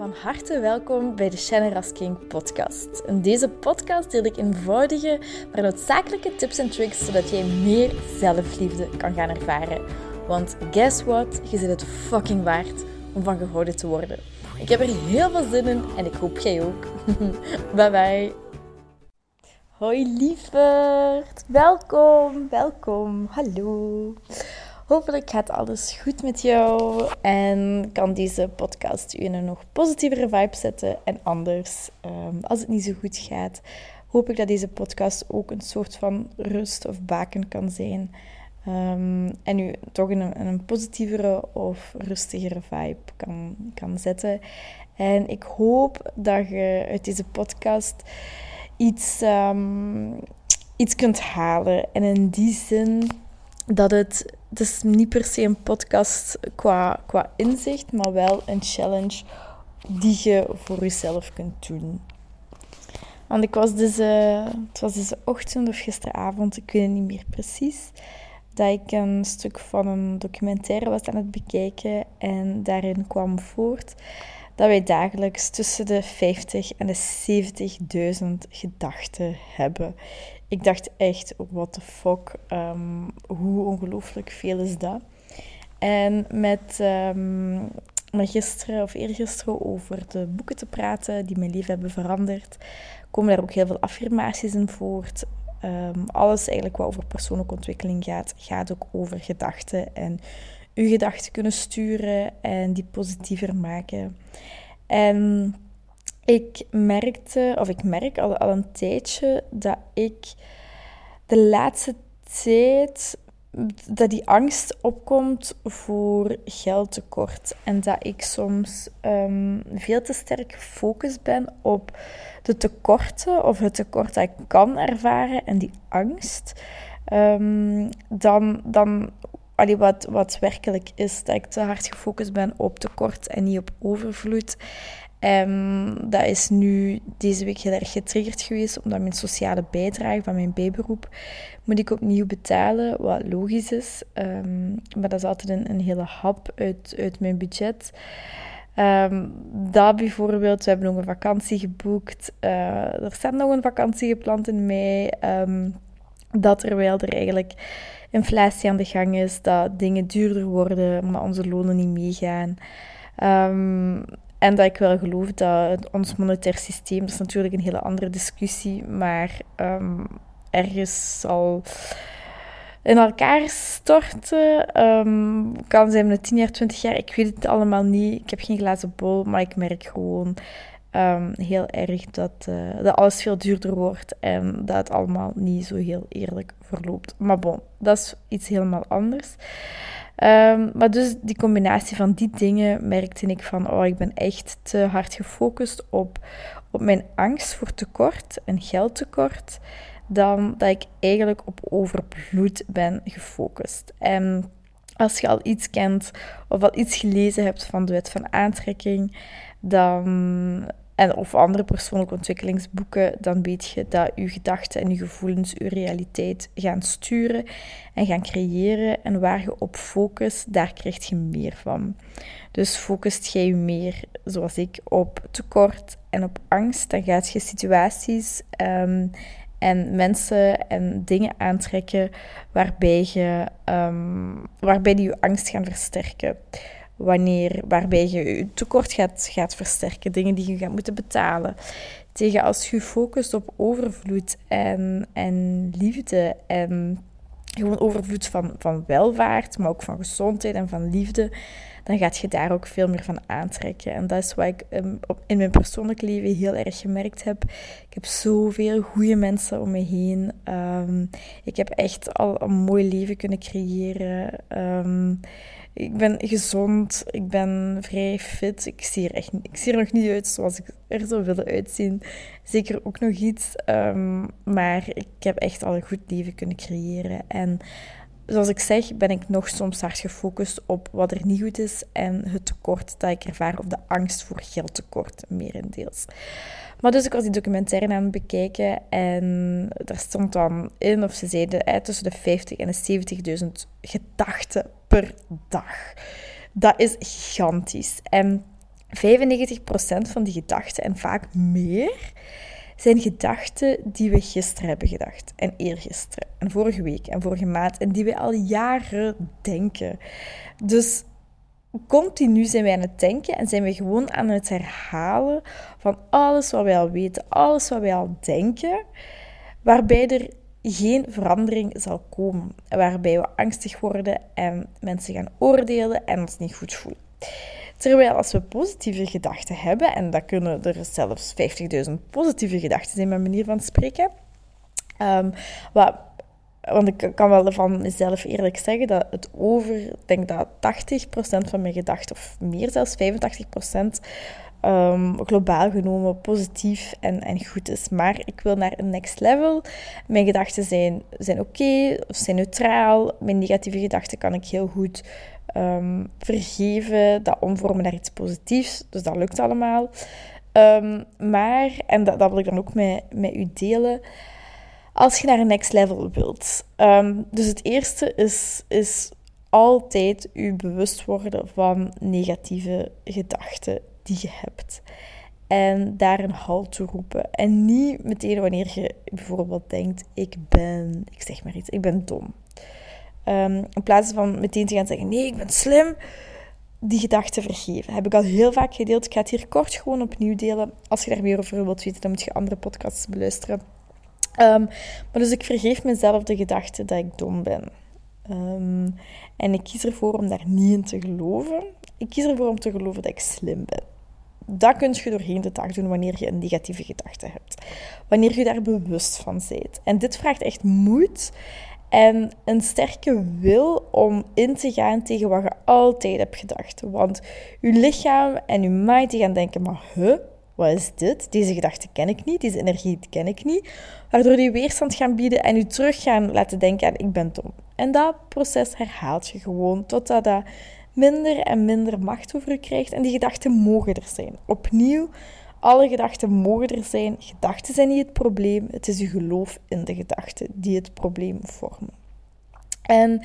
Van harte welkom bij de Shannon King podcast. In deze podcast deel ik eenvoudige, maar noodzakelijke tips en tricks zodat jij meer zelfliefde kan gaan ervaren. Want guess what? Je zit het fucking waard om van gehouden te worden. Ik heb er heel veel zin in en ik hoop jij ook. bye bye. Hoi lieverd, welkom, welkom, hallo. Hopelijk gaat alles goed met jou en kan deze podcast u in een nog positievere vibe zetten. En anders, ehm, als het niet zo goed gaat, hoop ik dat deze podcast ook een soort van rust of baken kan zijn. Ehm, en u toch in een, een, positievere of rustigere vibe kan, kan zetten. En ik hoop dat je uit deze podcast iets, um, iets kunt halen. En in die zin dat het, het is niet per se een podcast qua, qua inzicht, maar wel een challenge die je voor jezelf kunt doen. Want ik was dus, uh, het was deze ochtend of gisteravond, ik weet het niet meer precies, dat ik een stuk van een documentaire was aan het bekijken en daarin kwam voort dat wij dagelijks tussen de 50 en de 70.000 gedachten hebben. Ik dacht echt, what the fuck, um, hoe ongelooflijk veel is dat? En met, um, met gisteren of eergisteren over de boeken te praten die mijn leven hebben veranderd, komen daar ook heel veel affirmaties in voort. Um, alles eigenlijk wat over persoonlijke ontwikkeling gaat, gaat ook over gedachten en uw gedachten kunnen sturen en die positiever maken. En ik merkte, of ik merk al, al een tijdje, dat ik de laatste tijd dat die angst opkomt voor geldtekort. En dat ik soms um, veel te sterk gefocust ben op de tekorten of het tekort dat ik kan ervaren en die angst. Um, dan, dan allee, wat, wat werkelijk is. Dat ik te hard gefocust ben op tekort en niet op overvloed. Um, dat is nu deze week heel erg getriggerd geweest, omdat mijn sociale bijdrage van mijn bijberoep moet ik opnieuw betalen, wat logisch is. Um, maar dat is altijd een, een hele hap uit, uit mijn budget. Um, dat bijvoorbeeld, we hebben nog een vakantie geboekt. Uh, er staat nog een vakantie gepland in mei. dat terwijl er eigenlijk inflatie aan de gang is, dat dingen duurder worden, maar onze lonen niet meegaan. Um, en dat ik wel geloof dat ons monetair systeem, dat is natuurlijk een hele andere discussie, maar um, ergens zal in elkaar storten. Um, kan zijn met 10 jaar, 20 jaar, ik weet het allemaal niet. Ik heb geen glazen bol, maar ik merk gewoon um, heel erg dat, uh, dat alles veel duurder wordt en dat het allemaal niet zo heel eerlijk verloopt. Maar bon, dat is iets helemaal anders. Um, maar dus die combinatie van die dingen merkte ik van, oh, ik ben echt te hard gefocust op, op mijn angst voor tekort en geldtekort, dan dat ik eigenlijk op overvloed ben gefocust. En als je al iets kent of al iets gelezen hebt van de wet van aantrekking, dan en of andere persoonlijke ontwikkelingsboeken, dan weet je dat je gedachten en je gevoelens je realiteit gaan sturen en gaan creëren. En waar je op focust, daar krijg je meer van. Dus focust jij je meer, zoals ik, op tekort en op angst, dan gaat je situaties um, en mensen en dingen aantrekken waarbij, je, um, waarbij die je angst gaan versterken wanneer, waarbij je je tekort gaat, gaat versterken, dingen die je gaat moeten betalen. Tegen als je focust op overvloed en, en liefde en gewoon overvloed van, van welvaart, maar ook van gezondheid en van liefde, dan gaat je daar ook veel meer van aantrekken. En dat is wat ik um, op, in mijn persoonlijk leven heel erg gemerkt heb. Ik heb zoveel goede mensen om me heen. Um, ik heb echt al een mooi leven kunnen creëren. Um, ik ben gezond, ik ben vrij fit. Ik zie er, echt, ik zie er nog niet uit zoals ik er zou willen uitzien. Zeker ook nog iets. Um, maar ik heb echt al een goed leven kunnen creëren. En zoals ik zeg, ben ik nog soms hard gefocust op wat er niet goed is en het tekort dat ik ervaar, of de angst voor geldtekort, merendeels. Maar dus ik was die documentaire aan het bekijken en daar stond dan in, of ze zeiden, tussen de 50 en de 70.000 gedachten per dag. Dat is gigantisch. En van die gedachten en vaak meer zijn gedachten die we gisteren hebben gedacht. En eergisteren. En vorige week en vorige maand. En die we al jaren denken. Dus continu zijn wij aan het denken en zijn we gewoon aan het herhalen van alles wat wij al weten, alles wat wij al denken, waarbij er geen verandering zal komen. Waarbij we angstig worden en mensen gaan oordelen en ons niet goed voelen. Terwijl als we positieve gedachten hebben, en dat kunnen er zelfs 50.000 positieve gedachten zijn, mijn manier van spreken. Um, wat, want ik kan wel van mezelf eerlijk zeggen dat het over, ik denk dat 80% van mijn gedachten, of meer zelfs 85%, um, globaal genomen positief en, en goed is. Maar ik wil naar een next level. Mijn gedachten zijn, zijn oké of zijn neutraal. Mijn negatieve gedachten kan ik heel goed um, vergeven, dat omvormen naar iets positiefs. Dus dat lukt allemaal. Um, maar, en dat, dat wil ik dan ook met, met u delen, als je naar een next level wilt. Dus het eerste is, is altijd u bewust worden van negatieve gedachten die je hebt. En daar een halt toe roepen. En niet meteen wanneer je bijvoorbeeld denkt: ik ben, ik zeg maar iets, ik ben dom. Um, in plaats van meteen te gaan zeggen: nee, ik ben slim, die gedachte vergeven. Heb ik al heel vaak gedeeld. Ik ga het hier kort gewoon opnieuw delen. Als je daar meer over wilt weten, dan moet je andere podcasts beluisteren. Um, maar dus ik vergeef mezelf de gedachte dat ik dom ben. Um, en ik kies ervoor om daar niet in te geloven. Ik kies ervoor om te geloven dat ik slim ben. Dat kun je doorheen de dag doen wanneer je een negatieve gedachte hebt. Wanneer je daar bewust van bent. En dit vraagt echt moed en een sterke wil om in te gaan tegen wat je altijd hebt gedacht. Want je lichaam en je mind die gaan denken, maar huh, wat is dit? Deze gedachte ken ik niet, deze energie ken ik niet. Waardoor die weerstand gaan bieden en je terug gaan laten denken aan ik ben dom. En dat proces herhaalt je gewoon totdat dat minder en minder macht over je krijgt. En die gedachten mogen er zijn. Opnieuw, alle gedachten mogen er zijn. Gedachten zijn niet het probleem. Het is je geloof in de gedachten die het probleem vormen. En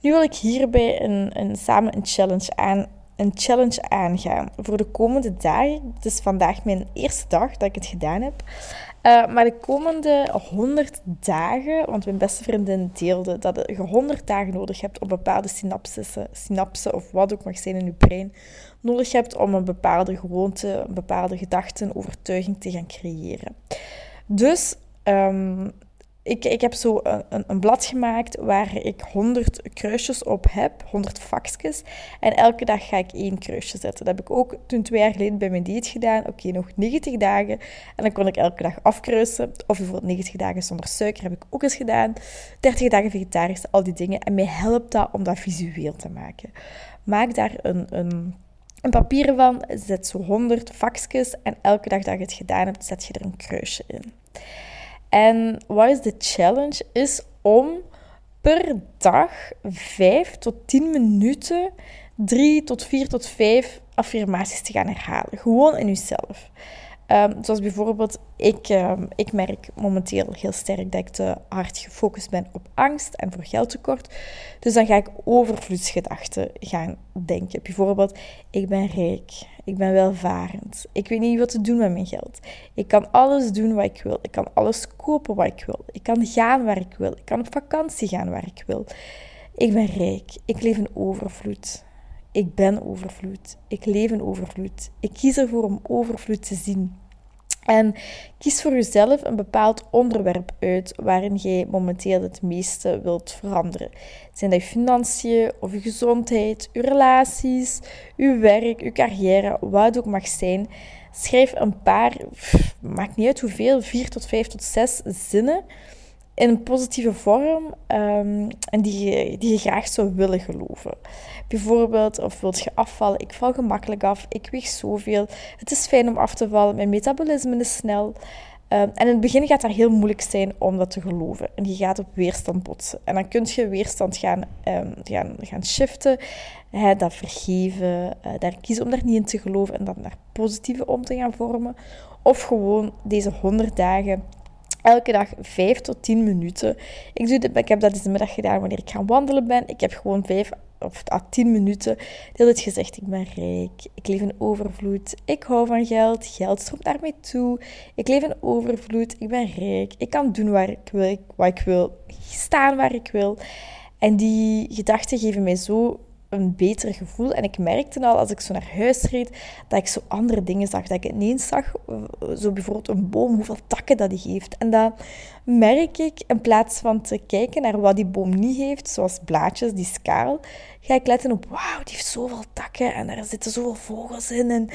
nu wil ik hierbij een, een, samen een challenge, aan, een challenge aangaan voor de komende dagen. Het is vandaag mijn eerste dag dat ik het gedaan heb. Uh, maar de komende 100 dagen, want mijn beste vriendin deelde dat je 100 dagen nodig hebt om bepaalde synapsen, synapsen of wat ook mag zijn in je brein, nodig hebt om een bepaalde gewoonte, een bepaalde gedachte, overtuiging te gaan creëren. Dus um, ik, ik heb zo een, een, blad gemaakt waar ik 100 kruisjes op heb, 100 vakjes. En elke dag ga ik één kruisje zetten. Dat heb ik ook toen twee jaar geleden bij mijn dieet gedaan. Oké, nog 90 dagen. En dan kon ik elke dag afkruisen. Of bijvoorbeeld 90 dagen zonder suiker heb ik ook eens gedaan. 30 dagen vegetarisch, al die dingen. En mij helpt dat om dat visueel te maken. Maak daar een, een een papier van, zet zo 100 vakjes en elke dag dat je het gedaan hebt, zet je er een kruisje in. En wat is de challenge? Is om per dag 5 tot 10 minuten 3 tot 4 tot 5 affirmaties te gaan herhalen. Gewoon in jezelf. Um, zoals bijvoorbeeld, ik, um, ik merk momenteel heel sterk dat ik te hard gefocust ben op angst en voor geldtekort. Dus dan ga ik overvloedsgedachten gaan denken. Bijvoorbeeld, ik ben rijk, ik ben welvarend, ik weet niet wat te doen met mijn geld. Ik kan alles doen wat ik wil, ik kan alles kopen wat ik wil, ik kan gaan waar ik wil, ik kan op vakantie gaan waar ik wil. Ik ben rijk, ik leef in overvloed. Ik ben overvloed. Ik leef in overvloed. Ik kies ervoor om overvloed te zien. En kies voor jezelf een bepaald onderwerp uit waarin jij momenteel het meeste wilt veranderen. Zijn dat je financiën of je gezondheid, je relaties, je werk, je carrière, wat het ook mag zijn. Schrijf een paar, maakt niet uit hoeveel, vier tot vijf tot zes zinnen in een positieve vorm um, en die die je graag zou willen geloven. Bijvoorbeeld, of wilt je afvallen? Ik val gemakkelijk af, ik weeg zoveel. Het is fijn om af te vallen, mijn metabolisme is snel. Um, en in het begin gaat dat heel moeilijk zijn om dat te geloven. En je gaat op weerstand botsen. En dan kun je weerstand gaan, um, gaan, gaan shiften, hè, dat vergeven, uh, daar kiezen om daar niet in te geloven en dan naar positieve om te gaan vormen. Of gewoon deze 100 dagen elke dag 5 tot 10 minuten. Ik, doe dit, ik heb dat deze middag gedaan wanneer ik gaan wandelen ben. Ik heb gewoon 5 of à 10 minuten, deel het gezegd: Ik ben rijk, ik leef in overvloed, ik hou van geld, geld stroomt naar mij toe, ik leef in overvloed, ik ben rijk, ik kan doen waar ik wil, wat ik wil, staan waar ik wil. En die gedachten geven mij zo een beter gevoel. En ik merkte al als ik zo naar huis reed, dat ik zo andere dingen zag. Dat ik ineens zag, eh, zo bijvoorbeeld een boom, hoeveel takken dat die heeft. En dat merk ik, in plaats van te kijken naar wat die boom niet heeft, zoals blaadjes, die skaal, ga ik letten op, wauw, die heeft zoveel takken en daar zitten zoveel vogels in. En,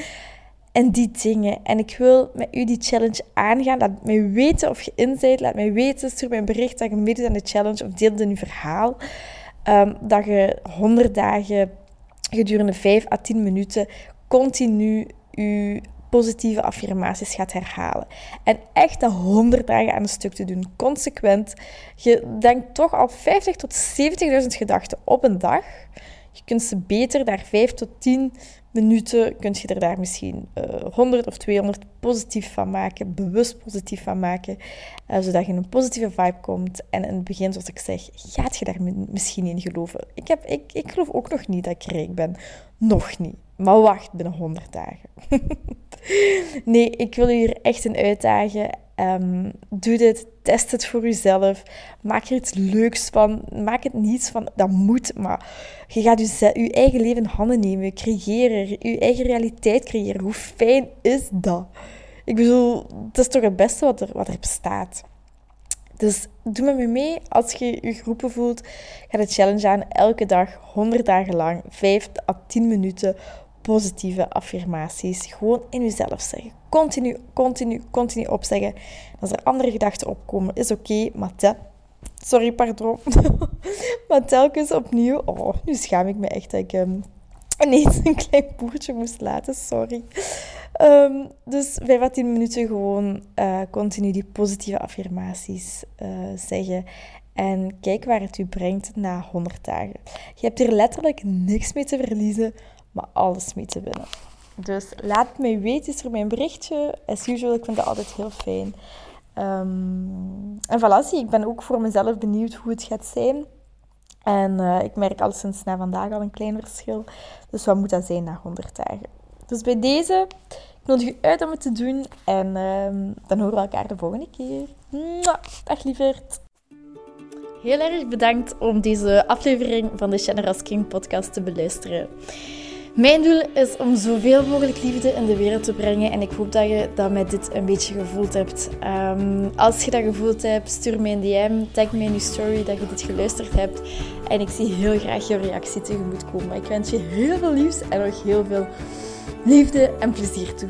en die dingen. En ik wil met u die challenge aangaan. Laat mij weten of je in bent. Laat mij weten. Stuur mij een bericht dat je meedoet aan de challenge of deel in uw verhaal. Ehm, dat je 100 dagen gedurende 5 à 10 minuten continu je positieve affirmaties gaat herhalen. En echt dat 100 dagen aan een stuk te doen, consequent. Je denkt toch al 50 tot 70.000 gedachten op een dag. Je kunt ze beter daar 5 tot 10 minuten kun je er daar misschien uh, eh, 100 of 200 positief van maken, bewust positief van maken, uh, zodat je in een positieve vibe komt. En in het begin, zoals ik zeg, gaat je daar misschien in geloven. Ik, heb, ik, ik geloof ook nog niet dat ik rijk ben. Nog niet. Maar wacht, binnen 100 dagen. nee, ik wil je hier echt een uitdagen. Um, doe dit, test het voor jezelf. Maak er iets leuks van. Maak het niets van, dat moet, maar je gaat je, je eigen leven in handen nemen. Creëren, je eigen realiteit creëren. Hoe fijn is dat? Ik bedoel, dat is toch het beste wat er, wat er bestaat. Dus doe met me mee als je je geroepen voelt. Ga de challenge aan elke dag, 100 dagen lang, 5 à 10 minuten positieve affirmaties. Gewoon in jezelf zeggen. Continu, continu, continu opzeggen. Als er andere gedachten opkomen, is oké, maar. Sorry, pardon. maar telkens opnieuw... Oh, nu schaam ik me echt dat ik um, ineens een klein boertje moest laten. Sorry. Um, dus 5 à 10 minuten gewoon uh, continu die positieve affirmaties uh, zeggen. En kijk waar het u brengt na 100 dagen. Je hebt hier letterlijk niks mee te verliezen, alles mee te winnen. Dus laat mij weten, is er mijn berichtje. As usual, ik vind dat altijd heel fijn. Um, en voilà, ik ben ook voor mezelf benieuwd hoe het gaat zijn. En uh, ik merk al sinds na vandaag al een klein verschil. Dus wat moet dat zijn na 100 dagen? Dus bij deze, ik nodig u uit om het te doen. En um, dan horen we elkaar de volgende keer. Dag lieverd. Heel erg bedankt om deze aflevering van de Generous King podcast te beluisteren. Mijn doel is om zoveel mogelijk liefde in de wereld te brengen en ik hoop dat je dat met dit een beetje gevoeld hebt. Um, als je dat gevoeld hebt, stuur mij een DM, tag me in je story dat je dit geluisterd hebt en ik zie heel graag je reactie tegemoet komen. Ik wens je heel veel liefs en nog heel veel liefde en plezier toe.